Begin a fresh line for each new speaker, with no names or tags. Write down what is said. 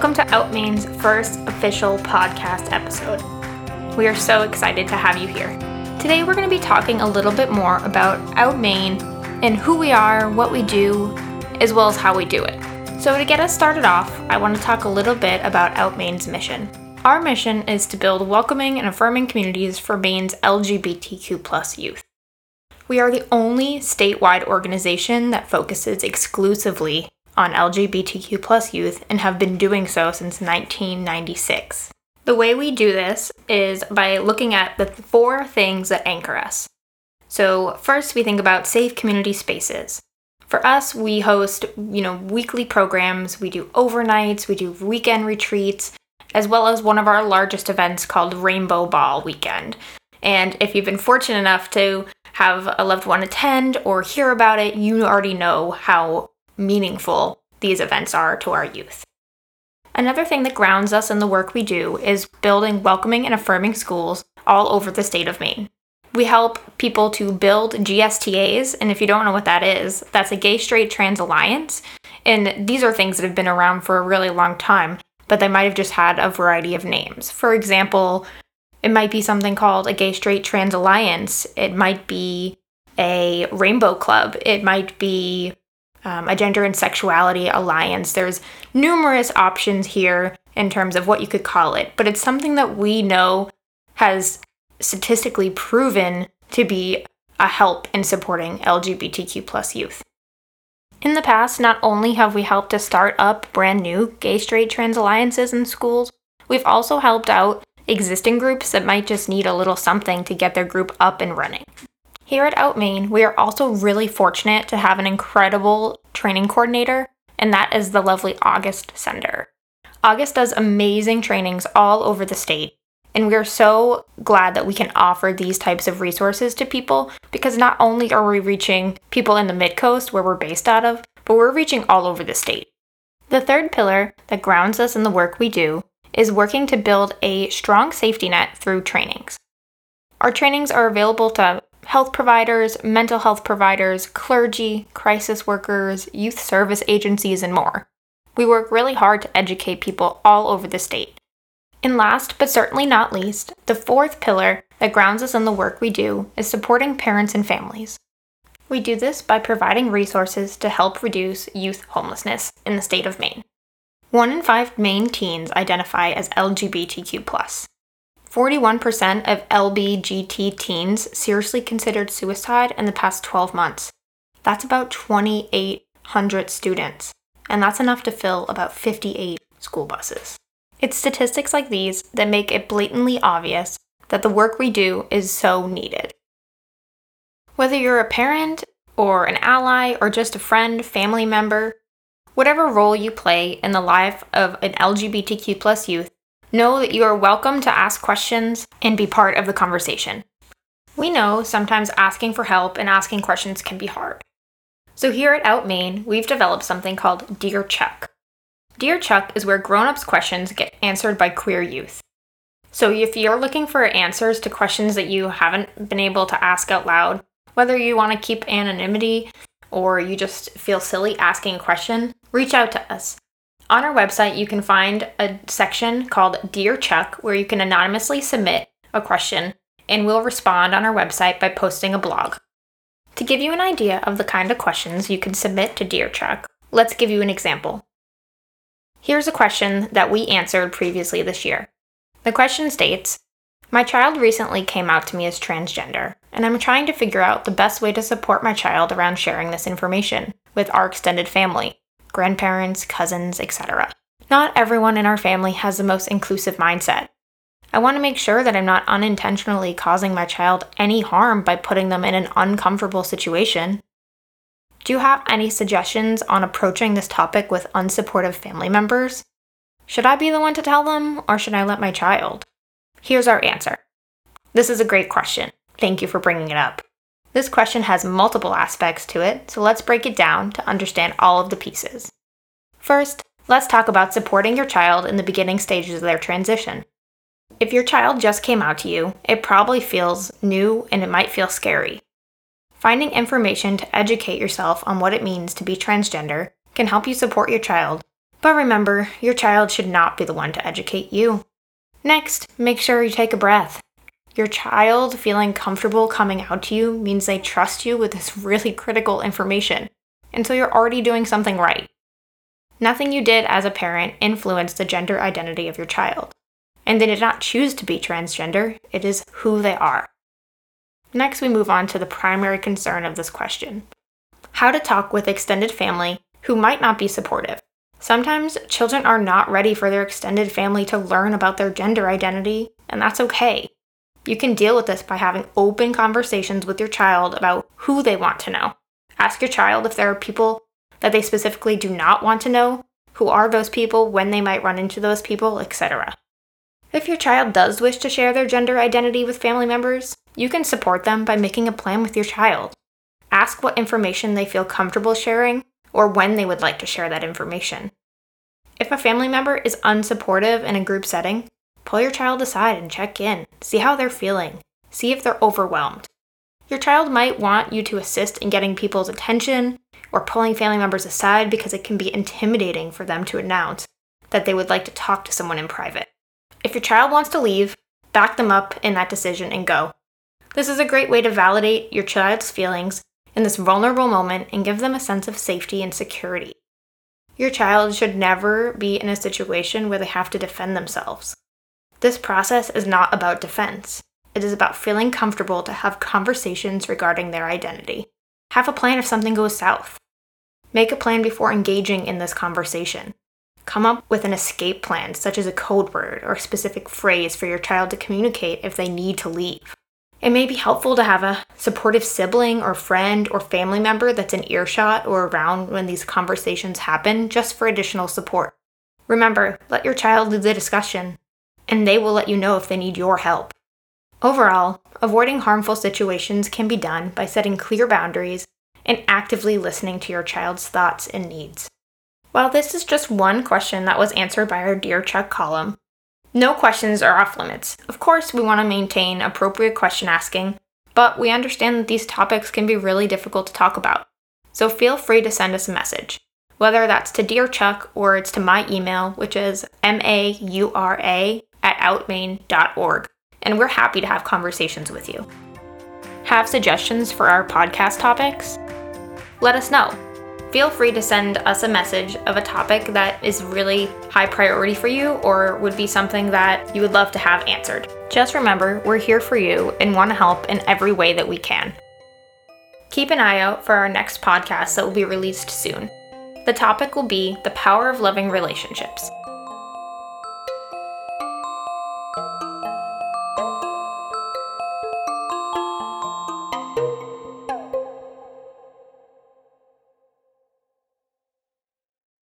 Welcome to OUT Maine's first official podcast episode. We are so excited to have you here. Today, we're going to be talking a little bit more about OUT Maine and who we are, what we do, as well as how we do it. So, to get us started off, I want to talk a little bit about OUT Maine's mission. Our mission is to build welcoming and affirming communities for Maine's LGBTQ youth. We are the only statewide organization that focuses exclusively on LGBTQ youth and have been doing so since 1996. The way we do this is by looking at the four things that anchor us. So, first we think about safe community spaces. For us, we host, you know, weekly programs, we do overnights, we do weekend retreats, as well as one of our largest events called Rainbow Ball Weekend. And if you've been fortunate enough to have a loved one attend or hear about it, you already know how meaningful these events are to our youth. Another thing that grounds us in the work we do is building welcoming and affirming schools all over the state of Maine. We help people to build GSTAs, and if you don't know what that is, that's a gay straight trans alliance. And these are things that have been around for a really long time, but they might have just had a variety of names. For example, it might be something called a gay straight trans alliance, it might be a rainbow club, it might be um, a gender and sexuality alliance. There's numerous options here in terms of what you could call it, but it's something that we know has statistically proven to be a help in supporting LGBTQ plus youth. In the past, not only have we helped to start up brand new gay straight trans alliances in schools, we've also helped out existing groups that might just need a little something to get their group up and running. Here at OUT Maine, we are also really fortunate to have an incredible training coordinator, and that is the lovely August Sender. August does amazing trainings all over the state, and we are so glad that we can offer these types of resources to people because not only are we reaching people in the mid coast where we're based out of, but we're reaching all over the state. The third pillar that grounds us in the work we do is working to build a strong safety net through trainings. Our trainings are available to health providers, mental health providers, clergy, crisis workers, youth service agencies, and more. We work really hard to educate people all over the state. And last, but certainly not least, the fourth pillar that grounds us in the work we do is supporting parents and families. We do this by providing resources to help reduce youth homelessness in the state of Maine. One in five Maine teens identify as LGBTQ. 41% of LBGT teens seriously considered suicide in the past 12 months. That's about 2,800 students, and that's enough to fill about 58 school buses. It's statistics like these that make it blatantly obvious that the work we do is so needed. Whether you're a parent, or an ally, or just a friend, family member, whatever role you play in the life of an LGBTQ youth, Know that you are welcome to ask questions and be part of the conversation. We know sometimes asking for help and asking questions can be hard. So here at OUT Maine, we've developed something called Dear Chuck. Dear Chuck is where grown-ups questions get answered by queer youth. So if you're looking for answers to questions that you haven't been able to ask out loud, whether you want to keep anonymity or you just feel silly asking a question, reach out to us. On our website, you can find a section called Dear Chuck where you can anonymously submit a question and we'll respond on our website by posting a blog. To give you an idea of the kind of questions you can submit to Dear Chuck, let's give you an example. Here's a question that we answered previously this year. The question states My child recently came out to me as transgender, and I'm trying to figure out the best way to support my child around sharing this information with our extended family grandparents, cousins, etc. Not everyone in our family has the most inclusive mindset. I want to make sure that I'm not unintentionally causing my child any harm by putting them in an uncomfortable situation. Do you have any suggestions on approaching this topic with unsupportive family members? Should I be the one to tell them, or should I let my child? Here's our answer. This is a great question. Thank you for bringing it up. This question has multiple aspects to it, so let's break it down to understand all of the pieces. First, let's talk about supporting your child in the beginning stages of their transition. If your child just came out to you, it probably feels new and it might feel scary. Finding information to educate yourself on what it means to be transgender can help you support your child But remember, your child should not be the one to educate you. Next, make sure you take a breath. Your child feeling comfortable coming out to you means they trust you with this really critical information, and so you're already doing something right. Nothing you did as a parent influenced the gender identity of your child, and they did not choose to be transgender, it is who they are. Next, we move on to the primary concern of this question how to talk with extended family who might not be supportive. Sometimes children are not ready for their extended family to learn about their gender identity, and that's okay. You can deal with this by having open conversations with your child about who they want to know. Ask your child if there are people that they specifically do not want to know, who are those people, when they might run into those people, etc. If your child does wish to share their gender identity with family members, you can support them by making a plan with your child. Ask what information they feel comfortable sharing or when they would like to share that information. If a family member is unsupportive in a group setting, pull your child aside and check in. See how they're feeling. See if they're overwhelmed. Your child might want you to assist in getting people's attention or pulling family members aside because it can be intimidating for them to announce that they would like to talk to someone in private. If your child wants to leave, back them up in that decision and go. This is a great way to validate your child's feelings in this vulnerable moment and give them a sense of safety and security. Your child should never be in a situation where they have to defend themselves. This process is not about defense. It is about feeling comfortable to have conversations regarding their identity. Have a plan if something goes south. Make a plan before engaging in this conversation. Come up with an escape plan, such as a code word or a specific phrase for your child to communicate if they need to leave. It may be helpful to have a supportive sibling or friend or family member that's in earshot or around when these conversations happen just for additional support. Remember, let your child lead the discussion, and they will let you know if they need your help. Overall, avoiding harmful situations can be done by setting clear boundaries and actively listening to your child's thoughts and needs. While this is just one question that was answered by our Dear Chuck column, no questions are off limits. Of course, we want to maintain appropriate question asking, but we understand that these topics can be really difficult to talk about. So feel free to send us a message, whether that's to Dear Chuck or it's to my email, which is maura at outmaine.org, and we're happy to have conversations with you. Have suggestions for our podcast topics? Let us know feel free to send us a message of a topic that is really high priority for you or would be something that you would love to have answered. Just remember, we're here for you and want to help in every way that we can. Keep an eye out for our next podcast that will be released soon. The topic will be the power of loving relationships.